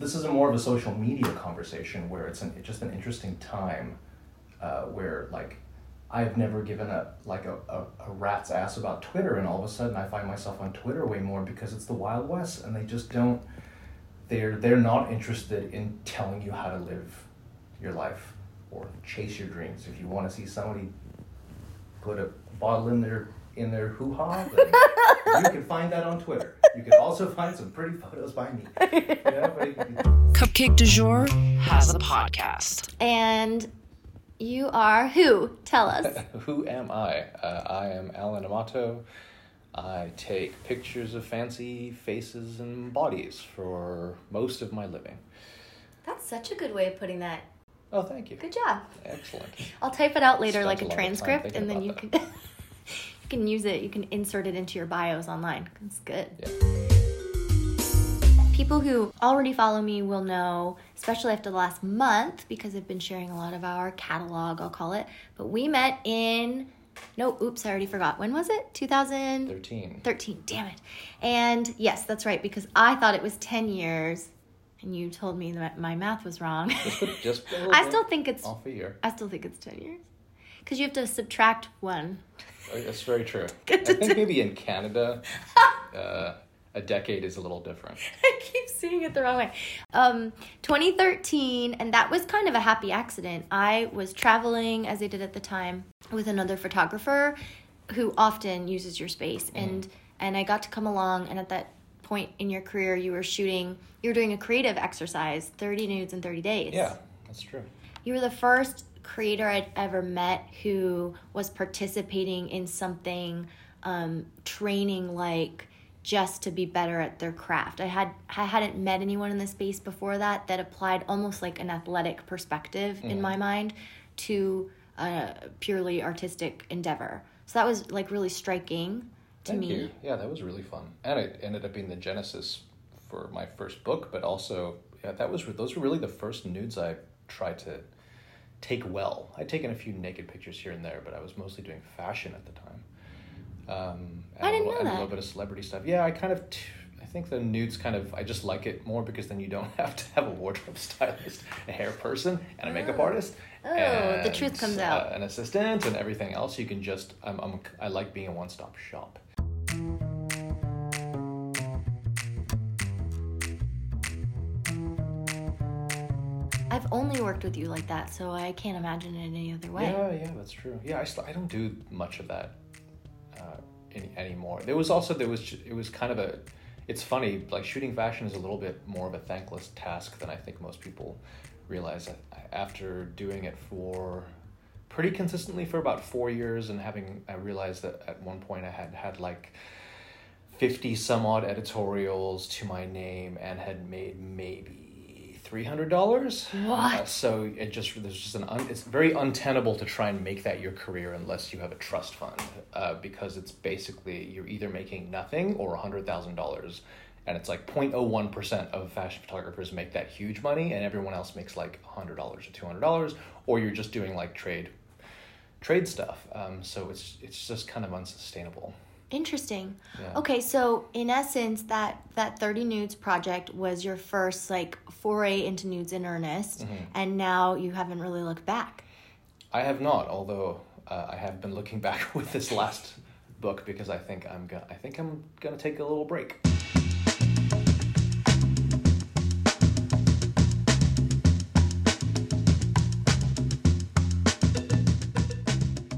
This is a more of a social media conversation where it's an, it's just an interesting time uh, where like I've never given a like a, a, a rat's ass about Twitter and all of a sudden I find myself on Twitter way more because it's the Wild West and they just don't they're they're not interested in telling you how to live your life or chase your dreams. If you want to see somebody put a bottle in their in their hoo ha, you can find that on Twitter. You can also find some pretty photos by me. You know, Cupcake du jour has a podcast. And you are who? Tell us. Who am I? Uh, I am Allan Amato. I take pictures of fancy faces and bodies for most of my living. That's such a good way of putting that. Oh, thank you. Good job. Excellent. I'll type it out later Spent like a a lot of time transcript and then you about can you can use it, you can insert it into your bios online. It's good. Yeah. People who already follow me will know, especially after the last month, because I've been sharing a lot of our catalog, I'll call it. But we met in, no, oops, I already forgot. When was it? 2013. 13. Damn it. And yes, that's right, because I thought it was 10 years, and you told me that my math was wrong. Just, a- just a I bit still think it's, off a year. I still think it's 10 years. Because you have to subtract one. That's very true. I think maybe in Canada, uh, a decade is a little different. I keep seeing it the wrong way. Um, 2013, and that was kind of a happy accident. I was traveling, as I did at the time, with another photographer who often uses your space, and and I got to come along. And at that point in your career, you were shooting, you were doing a creative exercise, 30 nudes in 30 days. Yeah, that's true. You were the first creator I'd ever met who was participating in something um, training like just to be better at their craft. I had I hadn't met anyone in the space before that that applied almost like an athletic perspective in my mind to a purely artistic endeavor. So that was like really striking to Thank me. you. Yeah, that was really fun, and it ended up being the genesis for my first book. But also, yeah, that was those were really the first nudes I tried to take well. I'd taken a few naked pictures here and there, but I was mostly doing fashion at the time. Um, and I didn't know that. a little bit of celebrity stuff. Yeah, I kind of. T- I think the nudes kind of. I just like it more because then you don't have to have a wardrobe stylist, a hair person, and a makeup artist. Oh, the truth and, comes uh, out. an assistant and everything else. You can just. I'm. I'm I like being a one-stop shop. Only worked with you like that, so I can't imagine it any other way. Yeah, yeah, that's true. Yeah, I, st- I don't do much of that uh, any, anymore. There was also there was it was kind of a. It's funny, like shooting fashion is a little bit more of a thankless task than I think most people realize. After doing it for pretty consistently for about four years, and having I realized that at one point I had had like. 50 some odd editorials to my name and had made maybe $300 What? Uh, so it just there's just an un, it's very untenable to try and make that your career unless you have a trust fund uh, because it's basically you're either making nothing or $100000 and it's like 0.01% of fashion photographers make that huge money and everyone else makes like $100 or $200 or you're just doing like trade trade stuff. Um, so it's it's just kind of unsustainable Interesting. Yeah. Okay, so in essence, that that thirty nudes project was your first like foray into nudes in earnest, Mm-hmm. and now you haven't really looked back. I have not, although uh, I have been looking back with this last book because I think I'm gonna I think I'm gonna take a little break.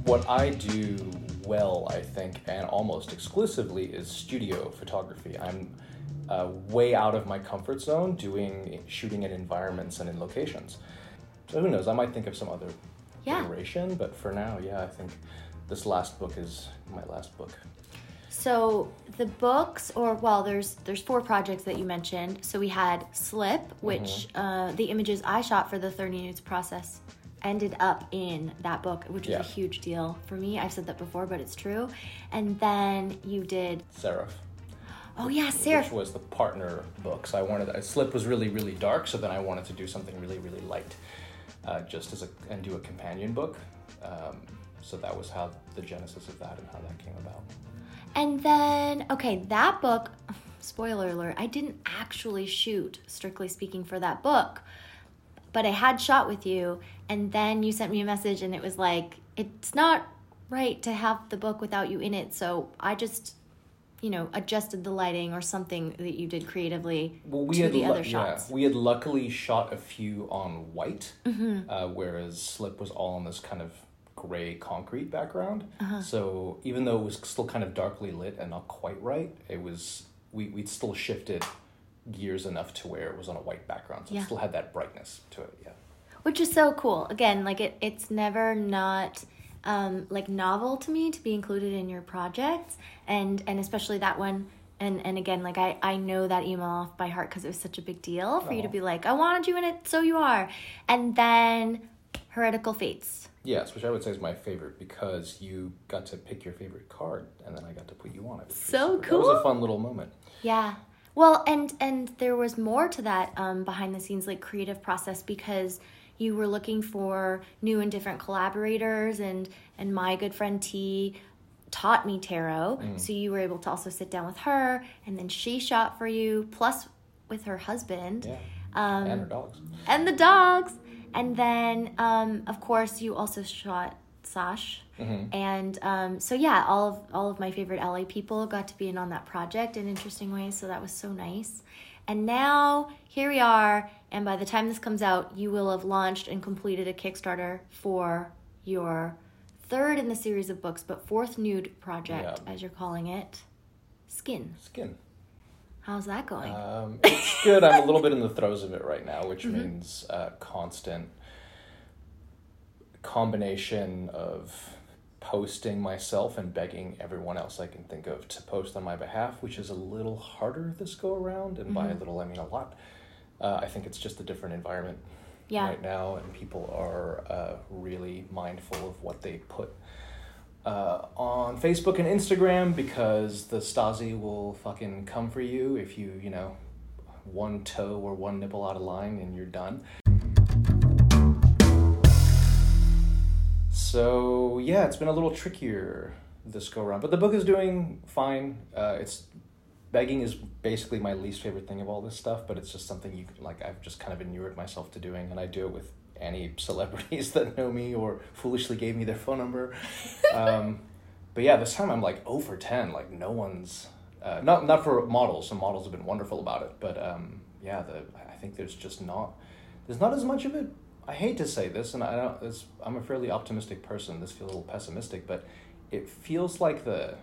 What I do well, I think, and almost exclusively is studio photography. I'm uh, way out of my comfort zone doing shooting in environments and in locations. So who knows? I might think of some other Yeah. iteration, but for now, yeah, I think this last book is my last book. So the books, or well, there's there's four projects that you mentioned. So we had Slip, which uh, the images I shot for the thirty nudes process ended up in that book, which was Yeah. a huge deal for me. I've said that before, but it's true. And then you did, Seraph. oh yeah, Seraph. which was the partner book. So I wanted Slip was really really dark, so then I wanted to do something really really light, uh, just as a and do a companion book. Um, so that was how the genesis of that and how that came about. And then, okay, that book, spoiler alert, I didn't actually shoot, strictly speaking, for that book, but I had shot with you, and then you sent me a message, and it was like, it's not right to have the book without you in it. So I just, you know, adjusted the lighting or something that you did creatively Well, we to had the lu- other shots. Yeah, we had luckily shot a few on white, Mm-hmm. uh, whereas Slip was all on this kind of gray concrete background. Uh-huh. So even though it was still kind of darkly lit and not quite right, it was we we'd still shifted gears enough to where it was on a white background, so Yeah. it still had that brightness to it. Yeah. which is so cool again like it it's never not um like novel to me to be included in your projects and and especially that one and and again like i i know that email off by heart because it was such a big deal for you to be like i wanted you in it so you are and then heretical fates Yes, which I would say is my favorite because you got to pick your favorite card, and then I got to put you on it. So was, That was a fun little moment. Yeah. Well, and and there was more to that um, behind the scenes like creative process because you were looking for new and different collaborators and and my good friend T taught me tarot, Mm. so you were able to also sit down with her and then she shot for you plus with her husband Yeah. um, and her dogs. and the dogs. And then, um, of course, you also shot Sash. Mm-hmm. And um, so, yeah, all of all of my favorite LA people got to be in on that project in interesting ways. So that was so nice. And now here we are. And by the time this comes out, you will have launched and completed a Kickstarter for your third in the series of books, but fourth nude project, Yeah. as you're calling it, Skin. Skin. How's that going? Um, it's good. I'm a little bit in the throes of it right now, which Mm-hmm. means uh, constant combination of posting myself and begging everyone else I can think of to post on my behalf, which is a little harder this go around. And by a Mm-hmm. little, I mean a lot. Uh, I think it's just a different environment Yeah. right now, and people are uh, really mindful of what they put uh, on Facebook and Instagram because the Stasi will fucking come for you if you, you know, one toe or one nipple out of line and you're done. So yeah, it's been a little trickier this go around, but the book is doing fine. Uh, it's begging is basically my least favorite thing of all this stuff, but it's just something you can, like I've just kind of inured myself to doing, and I do it with any celebrities that know me or foolishly gave me their phone number. um, but yeah, this time I'm like over 10. Like no one's uh, not not for models. Some models have been wonderful about it, but um, yeah, the I think there's just not there's not as much of it. I hate to say this, and I don't. It's, I'm a fairly optimistic person. This feels a little pessimistic, but it feels like the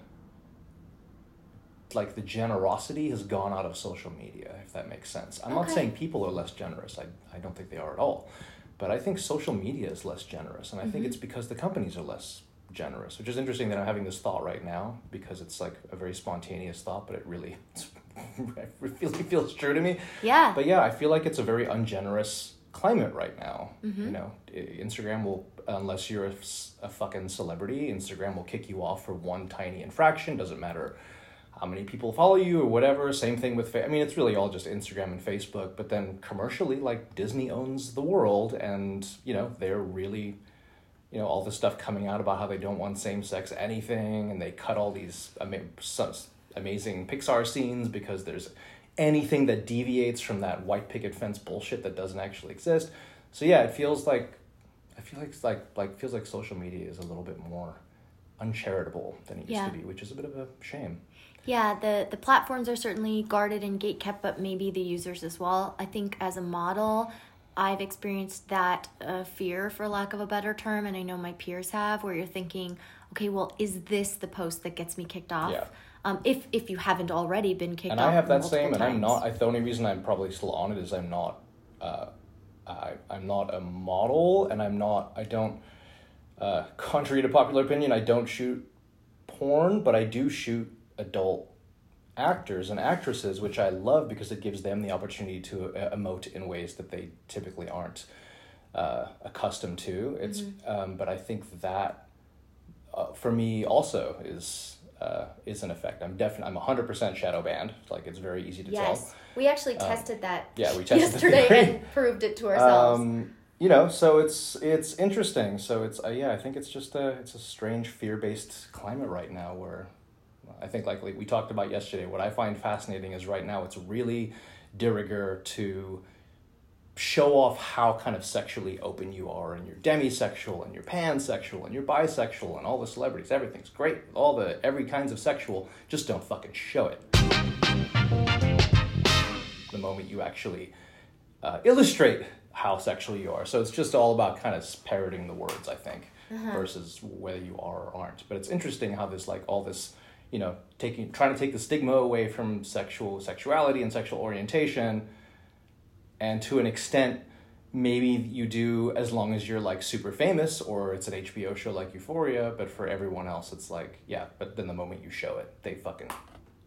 like the generosity has gone out of social media, if that makes sense. I'm not saying people are less generous. I, I don't think they are at all. But I think social media is less generous. And I think mm-hmm. it's because the companies are less generous, which is interesting that I'm having this thought right now because it's like a very spontaneous thought, but it really, it really feels true to me. yeah. But yeah, I feel like it's a very ungenerous climate right now. You mm-hmm. know, Instagram will, unless you're a fucking celebrity, Instagram will kick you off for one tiny infraction. Doesn't matter how many people follow you or whatever. Same thing with, fa- I mean, it's really all just Instagram and Facebook. But then commercially, like Disney owns the world, and you know they're really you know all this stuff coming out about how they don't want same sex anything and they cut all these ama- amazing Pixar scenes because there's anything that deviates from that white picket fence bullshit that doesn't actually exist. So yeah, it feels like I feel like it's like like feels like social media is a little bit more uncharitable than it used to be, which is a bit of a shame. Yeah, the the platforms are certainly guarded and gate kept, but maybe the users as well. I think as a model, I've experienced that uh, fear, for lack of a better term, and I know my peers have, where you're thinking, okay, well, is this the post that gets me kicked off? Yeah. Um, if if you haven't already been kicked out and off, I have that same, and I'm not. I, the only reason I'm probably still on it is I'm not. Uh, I I'm not a model, and I'm not. I don't. Uh, contrary to popular opinion, I don't shoot porn, but I do shoot adult actors and actresses, which I love because it gives them the opportunity to uh, emote in ways that they typically aren't uh, accustomed to. It's, um, but I think that uh, for me also is uh, is an effect. I'm definitely I'm hundred percent shadow banned. Like it's very easy to tell. Yes, we actually tested that. Um, yeah, we tested yesterday and proved it to ourselves. Um, you know, so it's it's interesting. So it's uh, yeah, I think it's just a it's a strange fear based climate right now where I think like, like we talked about yesterday, what I find fascinating is right now it's really de rigueur to show off how kind of sexually open you are and you're demisexual and you're pansexual and you're bisexual and all the celebrities everything's great. All the every kinds of sexual just don't fucking show it. The moment you actually uh, illustrate how sexual you are. So it's just all about kind of parroting the words i think versus whether you are or aren't. But it's interesting how this like all this you know taking trying to take the stigma away from sexual sexuality and sexual orientation and to an extent maybe you do as long as you're like super famous or it's an HBO show like Euphoria but for everyone else it's like yeah but then the moment you show it they fucking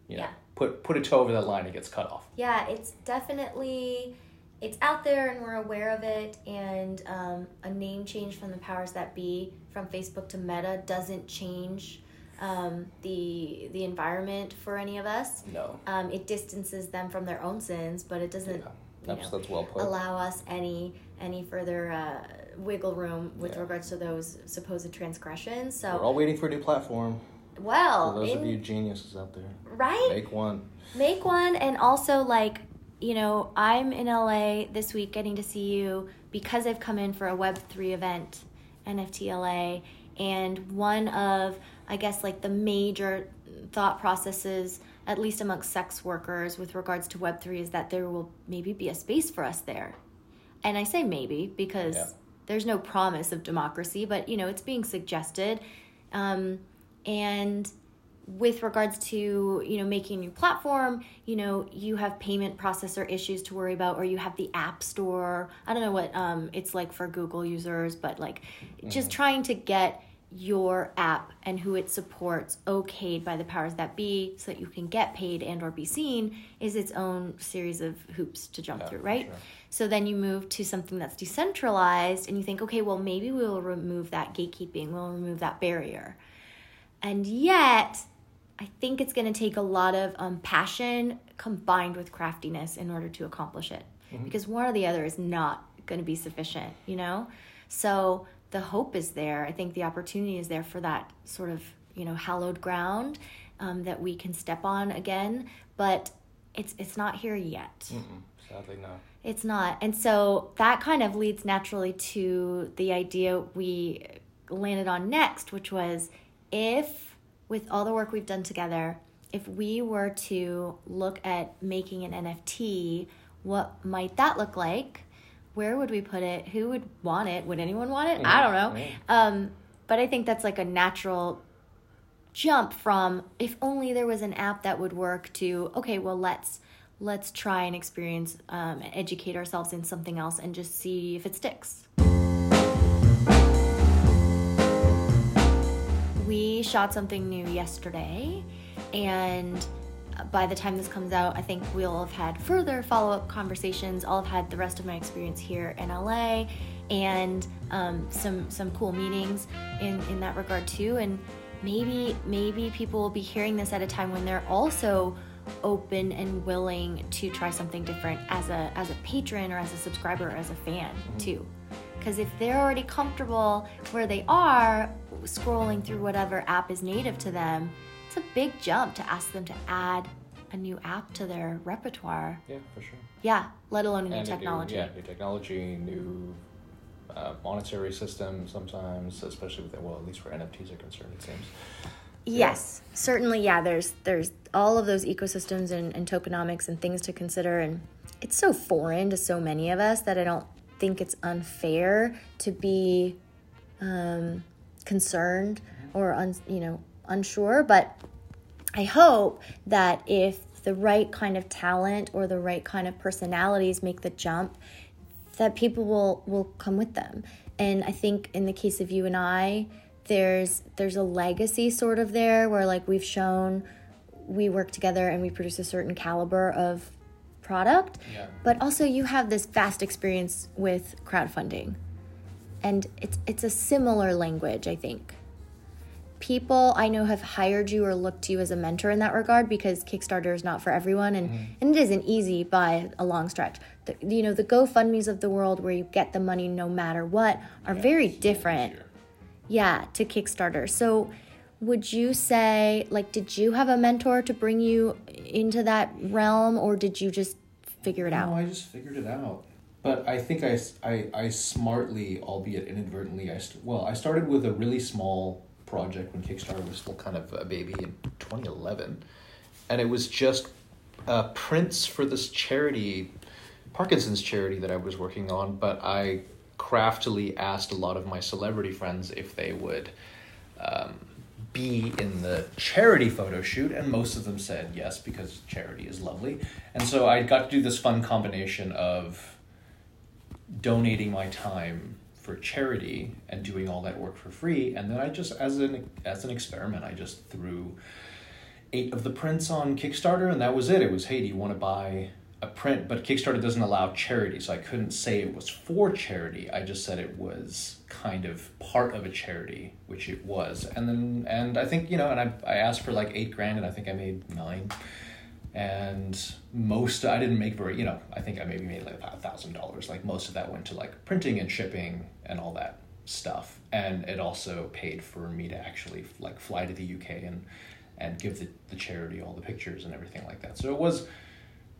you know Yeah. put put a toe over that line it gets cut off Yeah, it's definitely it's out there and we're aware of it. And um, a name change from the powers that be from Facebook to Meta doesn't change um, the the environment for any of us. no Um, it distances them from their own sins, but it doesn't. yeah. That's know, that's well put allow us any any further uh, wiggle room with Yeah. regards to those supposed transgressions. So we're all waiting for a new platform well, for those in, of you geniuses out there right? make one Make one, and also like you know, I'm in LA this week, getting to see you because I've come in for a Web three event, NFT LA, and one of I guess like the major thought processes, at least amongst sex workers, with regards to Web three, is that there will maybe be a space for us there, and I say maybe because Yeah. there's no promise of democracy, but you know it's being suggested, um, and with regards to you know making a new platform you know you have payment processor issues to worry about or you have the app store. I don't know what um, it's like for google users but like just trying to get your app and who it supports okayed by the powers that be so that you can get paid and or be seen is its own series of hoops to jump Yeah, through right? sure. so then you move to something that's decentralized and you think okay well maybe we'll remove that gatekeeping we'll remove that barrier. And yet i think it's going to take a lot of um, passion combined with craftiness in order to accomplish it. Because one or the other is not going to be sufficient you know? So the hope is there i think the opportunity is there for that sort of you know hallowed ground um, that we can step on again but it's it's not here yet Mm-mm, sadly no it's not. And so that kind of leads naturally to the idea we landed on next, which was if, with all the work we've done together, if we were to look at making an NFT, what might that look like? Where would we put it? Who would want it? Would anyone want it? I don't know. Um, but I think that's like a natural jump from if only there was an app that would work to okay well let's let's try and experience um, and educate ourselves in something else and just see if it sticks we shot something new yesterday and by the time this comes out i think we'll have had further follow-up conversations. I'll have had the rest of my experience here in la and um, some some cool meetings in in that regard too. And maybe maybe people will be hearing this at a time when they're also open and willing to try something different as a as a patron or as a subscriber or as a fan too. Because if they're already comfortable where they are scrolling through whatever app is native to them it's a big jump to ask them to add a new app to their repertoire yeah for sure yeah let alone a new and technology New, yeah, new technology, new uh, monetary system. Sometimes, especially with well, at least where NFTs are concerned, it seems. Yes, certainly. Yeah, there's there's all of those ecosystems and, and tokenomics and things to consider, and it's so foreign to so many of us that I don't think it's unfair to be um, concerned or un, you know unsure. But I hope that if the right kind of talent or the right kind of personalities make the jump, that people will will come with them. And I think in the case of you and I, there's there's a legacy sort of there where like we've shown we work together and we produce a certain caliber of product. Yeah. But also you have this vast experience with crowdfunding. And it's it's a similar language, I think people I know have hired you or looked to you as a mentor in that regard because Kickstarter is not for everyone and, mm-hmm. and it isn't easy by a long stretch. The, you know, the GoFundMe's of the world where you get the money no matter what are very different. Easier. Yeah, to Kickstarter. So would you say like did you have a mentor to bring you into that realm or did you just figure it No, out I just figured it out. But I think I, I, I smartly, albeit inadvertently, I st- well, I started with a really small project when Kickstarter was still kind of a baby in 2011. And it was just uh, prints for this charity, Parkinson's charity that I was working on. But I craftily asked a lot of my celebrity friends if they would um, be in the charity photo shoot, and most of them said yes because charity is lovely. And so I got to do this fun combination of donating my time for charity and doing all that work for free, and then I just as an as an experiment, I just threw eight of the prints on Kickstarter, and that was it. It was hey, do you want to buy a print? But Kickstarter doesn't allow charity, so I couldn't say it was for charity. I just said it was kind of part of a charity, which it was. And then and I think you know, and I I asked for like eight grand, and I think I made nine. And most I didn't make very you know I think I maybe made like a thousand dollars. Like most of that went to like printing and shipping and all that stuff, and it also paid for me to actually like fly to the UK and and give the, the charity all the pictures and everything like that. So it was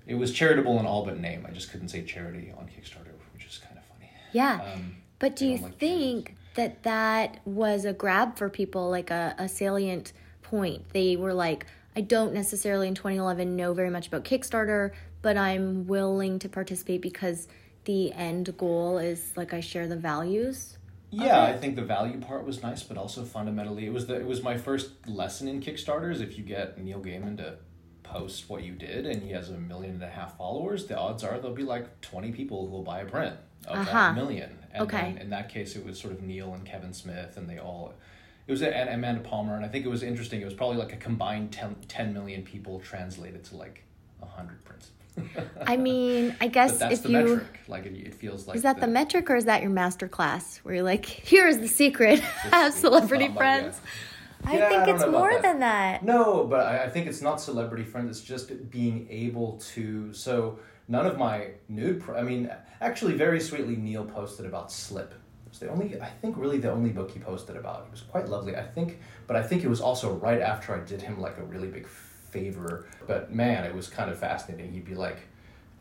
it was charitable in all but name. I just couldn't say charity on Kickstarter, which is kind of funny. yeah Um, But do you like think that that was a grab for people, like a, a salient point? They were like, I don't necessarily in 2011 know very much about Kickstarter, but I'm willing to participate because the end goal is like I share the values. Yeah, I think the value part was nice, but also fundamentally, it was the it was my first lesson in Kickstarters. If you get Neil Gaiman to post what you did, and he has a million and a half followers, the odds are there'll be like twenty people who will buy a print of Uh-huh. that million. And Okay. in that case, it was sort of Neil and Kevin Smith, and they all. It was and Amanda Palmer, and I think it was interesting. It was probably like a combined 10, 10 million people translated to like hundred prints. I mean, I guess But that's if the you metric. Like it, it feels like is that the metric or is that your master class where you're like, here is the secret, have celebrity my friends? I Yeah, think don't it's more that. than that. No, but I, I think it's not celebrity friends. It's just being able to. So none of my nude. Pro- I mean, actually, very sweetly, Neil posted about Slip. The only. I think really the only book he posted about. It was quite lovely. I think, but I think it was also right after I did him like a really big favor. But man, it was kind of fascinating. He'd be like.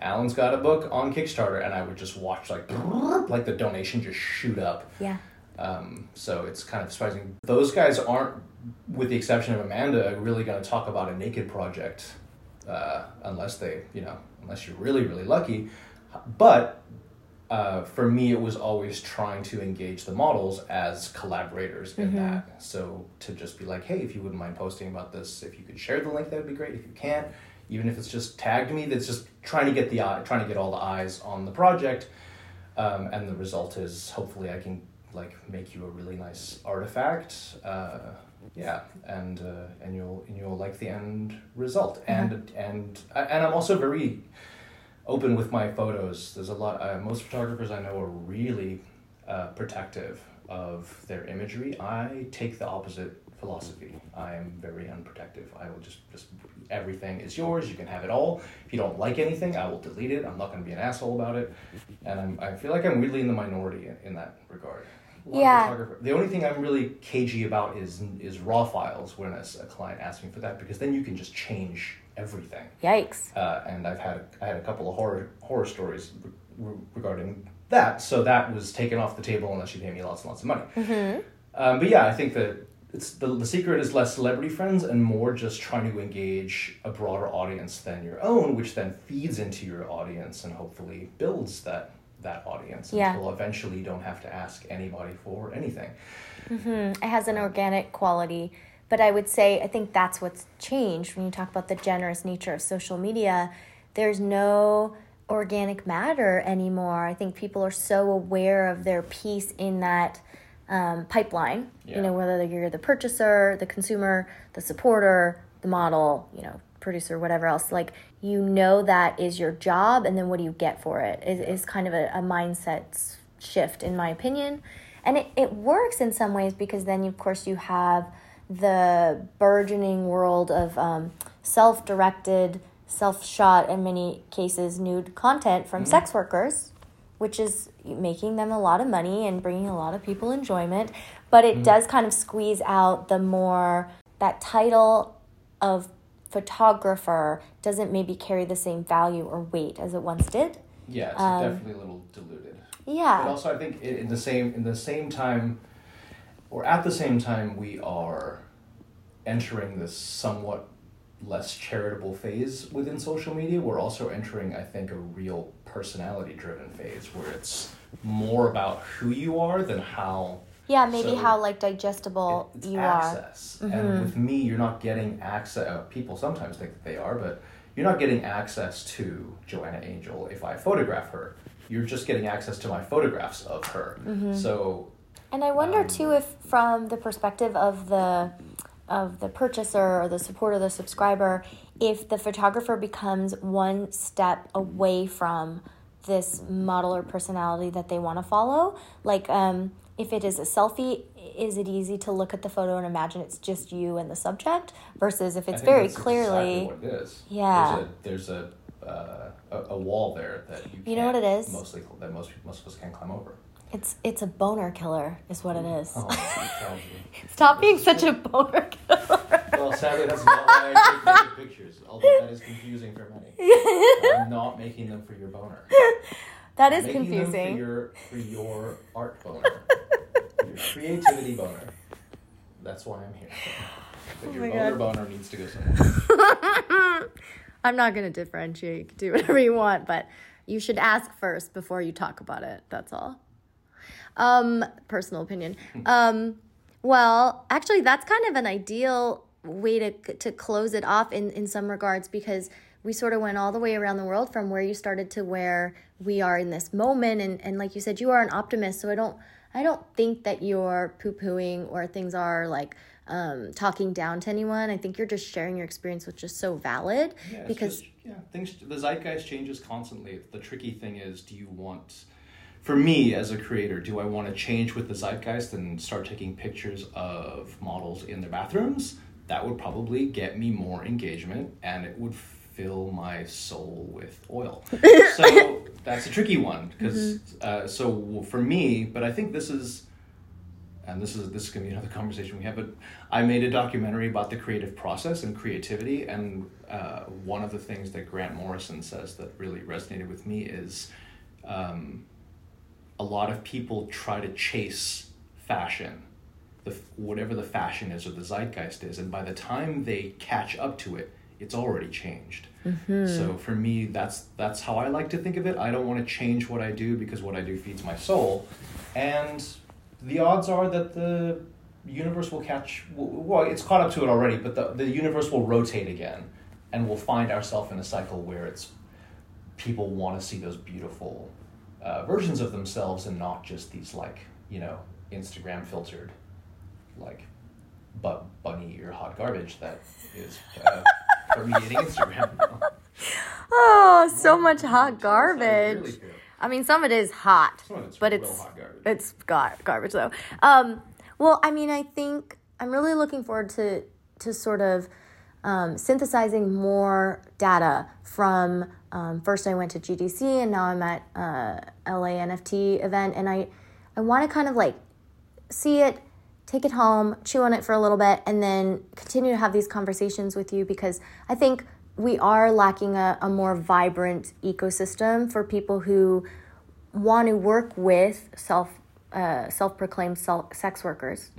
Allan's got a book on Kickstarter, and I would just watch like like the donation just shoot up. Yeah. Um, so it's kind of surprising. Those guys aren't, with the exception of Amanda, really going to talk about a naked project uh, unless they, you know, unless you're really, really lucky. But uh, for me, it was always trying to engage the models as collaborators in that. So to just be like, hey, if you wouldn't mind posting about this, if you could share the link, that would be great. If you can't, even if it's just tagged me, that's just trying to get the eye, trying to get all the eyes on the project. Um, and the result is hopefully I can like make you a really nice artifact. Uh, yeah, and uh, and you'll and you'll like the end result. And and and I'm also very open with my photos. There's a lot. Uh, most photographers I know are really uh, protective of their imagery. I take the opposite philosophy. I am very unprotective. I will just just everything is yours. You can have it all. If you don't like anything, I will delete it. I'm not going to be an asshole about it. And I'm, I feel like I'm really in the minority in, in that regard. A Yeah. The only thing I'm really cagey about is is raw files when a client asks me for that because then you can just change everything. Yikes. Uh, and I've had I had a couple of horror horror stories re- re- regarding that. So that was taken off the table unless you pay me lots and lots of money. Um, but yeah, I think that it's the the secret is less celebrity friends and more just trying to engage a broader audience than your own, which then feeds into your audience and hopefully builds that that audience Yeah. until eventually you don't have to ask anybody for anything. it has an organic quality but i would say i think that's what's changed when you talk about the generous nature of social media there's no organic matter anymore i think people are so aware of their piece in that um, pipeline Yeah. you know whether you're the purchaser the consumer the supporter the model you know producer whatever else like you know that is your job and then what do you get for it is, is kind of a, a mindset shift in my opinion and it, it works in some ways because then of course you have the burgeoning world of um, self-directed self-shot in many cases nude content from sex workers which is making them a lot of money and bringing a lot of people enjoyment. But Mm-hmm. it does kind of squeeze out the more that title of photographer doesn't maybe carry the same value or weight as it once did. Yeah, it's Um, definitely a little diluted. Yeah. But also, I think in the same in the same time, or at the same time, we are entering this somewhat less charitable phase within social media. We're also entering, I think, a real personality-driven phase where it's more about who you are than how yeah, maybe so how like digestible you are. Mm-hmm. access. And with me, you're not getting access. Uh, people sometimes think that they are, but you're not getting access to Joanna Angel if I photograph her. You're just getting access to my photographs of her. Mm-hmm. So And I wonder Um, too if from the perspective of the of the purchaser or the supporter, the subscriber, if the photographer becomes one step away from this model or personality that they want to follow, like um, if it is a selfie, is it easy to look at the photo and imagine it's just you and the subject versus if it's very clearly exactly what it is. Yeah. There's a there's a, uh, a a wall there that you. You know what it is? Mostly that most most of us can't climb over. it's it's a boner killer, is what it is. Oh. Stop being such a boner killer. Well, sadly, that's not why I take pictures. Although that is confusing for many. I'm not making them for your boner. That is making confusing. For your for your art boner, your creativity boner. That's why I'm here. But your Oh my boner boner needs to go somewhere. I'm not going to differentiate. Do whatever you want, but you should ask first before you talk about it. That's all. Um, personal opinion. Um, well, actually, that's kind of an ideal way to to close it off in in some regards because we sort of went all the way around the world from where you started to where we are in this moment and and like you said you are an optimist so i don't i don't think that you're poo-pooing or things are like um, talking down to anyone i think you're just sharing your experience which is so valid Yeah, because just, yeah, things the zeitgeist changes constantly. The tricky thing is, do you want, for me as a creator, do I want to change with the zeitgeist and start taking pictures of models in their bathrooms? That would probably get me more engagement, and it would fill my soul with oil. so that's a tricky one because uh, so for me, but I think this is and this is this is gonna be another conversation we have. But I made a documentary about the creative process and creativity, and uh, one of the things that Grant Morrison says that really resonated with me is um, a lot of people try to chase fashion, the whatever the fashion is or the zeitgeist is, and by the time they catch up to it, it's already changed. So for me, that's that's how I like to think of it. I don't want to change what I do because what I do feeds my soul, and the odds are that the universe will catch. Well, it's caught up to it already, but the the universe will rotate again, and we'll find ourselves in a cycle where it's people want to see those beautiful uh, versions of themselves and not just these like you know Instagram filtered like but bunny ear hot garbage that is uh, permeating Instagram. oh so much hot garbage i mean some of it is hot Some of it's but it's hot garbage. it's gar- garbage though um well i mean i think i'm really looking forward to to sort of um, synthesizing more data from um, first i went to gdc and now i'm at uh, la nft event and i i want to kind of like see it, take it home, chew on it for a little bit, and then continue to have these conversations with you because I think we are lacking a, a more vibrant ecosystem for people who want to work with self uh, self proclaimed sex workers.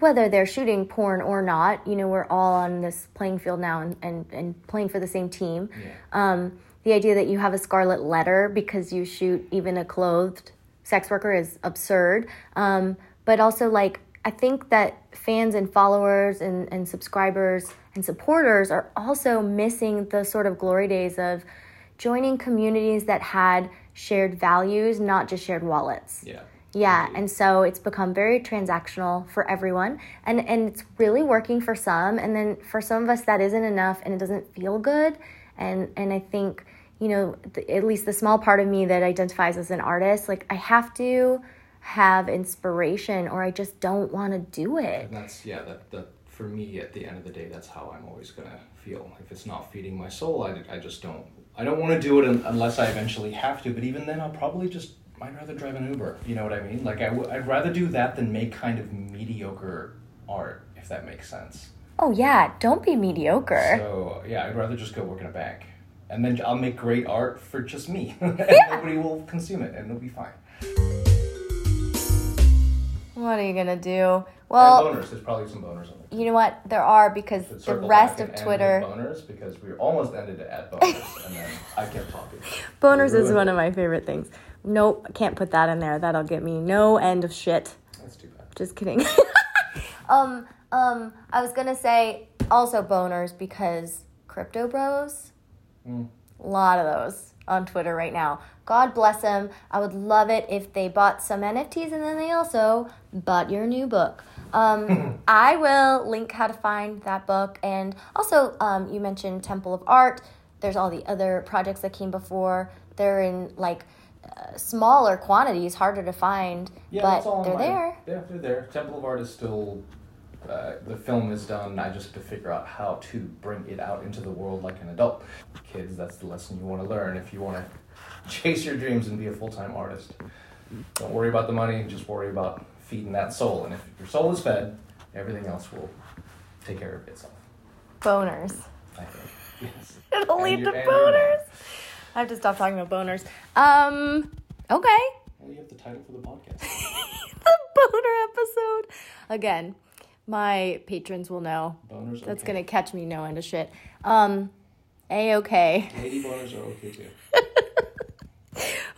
Whether they're shooting porn or not, you know, we're all on this playing field now and, and, and playing for the same team. Um, the idea that you have a scarlet letter because you shoot even a clothed sex worker is absurd. Um, but also, like, I think that fans and followers and, and subscribers and supporters are also missing the sort of glory days of joining communities that had shared values, not just shared wallets. Yeah. Yeah, and so it's become very transactional for everyone, and and it's really working for some, and then for some of us that isn't enough, and it doesn't feel good, and and I think you know the, at least the small part of me that identifies as an artist, like I have to have inspiration, or I just don't want to do it. And that's yeah. That that for me at the end of the day, that's how I'm always gonna feel. If it's not feeding my soul, I, I just don't I don't want to do it unless I eventually have to. But even then, I'll probably just. I'd rather drive an Uber. You know what I mean? Like I w- I'd rather do that than make kind of mediocre art, if that makes sense. Oh yeah, don't be mediocre. So yeah, I'd rather just go work in a bank, and then I'll make great art for just me, and nobody will consume it, and it'll be fine. What are you gonna do? And Well, boners. There's probably some boners you know what? There are because the circle rest back of and end Twitter. with boners because we almost ended it at boners, and then I kept talking. Boners is one of my favorite things. Nope, I can't put that in there. That'll get me no end of shit. That's too bad. Just kidding. um, um, I was gonna say also boners because crypto bros, Mm. a lot of those on Twitter right now. God bless them. I would love it if they bought some NFTs and then they also bought your new book. Um, I will link how to find that book. And also, um, you mentioned Temple of Art. There's all the other projects that came before. They're in like uh, smaller quantities, harder to find, Yeah, but that's all they're online. there. Yeah, they're there. Temple of Art is still. Uh, the film is done. I just have to figure out how to bring it out into the world like an adult. Kids, that's the lesson you want to learn if you want to chase your dreams and be a full time artist. Don't worry about the money. Just worry about feeding that soul. And if your soul is fed, everything else will take care of itself. Boners. I think. Yes. It'll And lead to boners. I have to stop talking about boners. Um, okay. Well, you have the title for the podcast. the boner episode. Again, my patrons will know. Boners. That's okay. gonna catch me no end of shit. Um, a okay. Lady boners are okay too.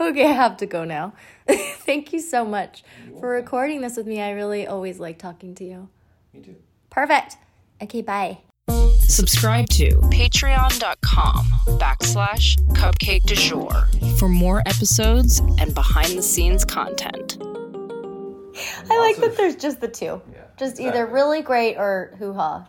Okay, I have to go now. Thank you so much for recording this with me. I really always like talking to you. Me too. Perfect. Okay, bye. Subscribe to patreon.com backslash cupcake du jour for more episodes and behind the scenes content. I like that there's just the two. Yeah, Just either really great or hoo ha.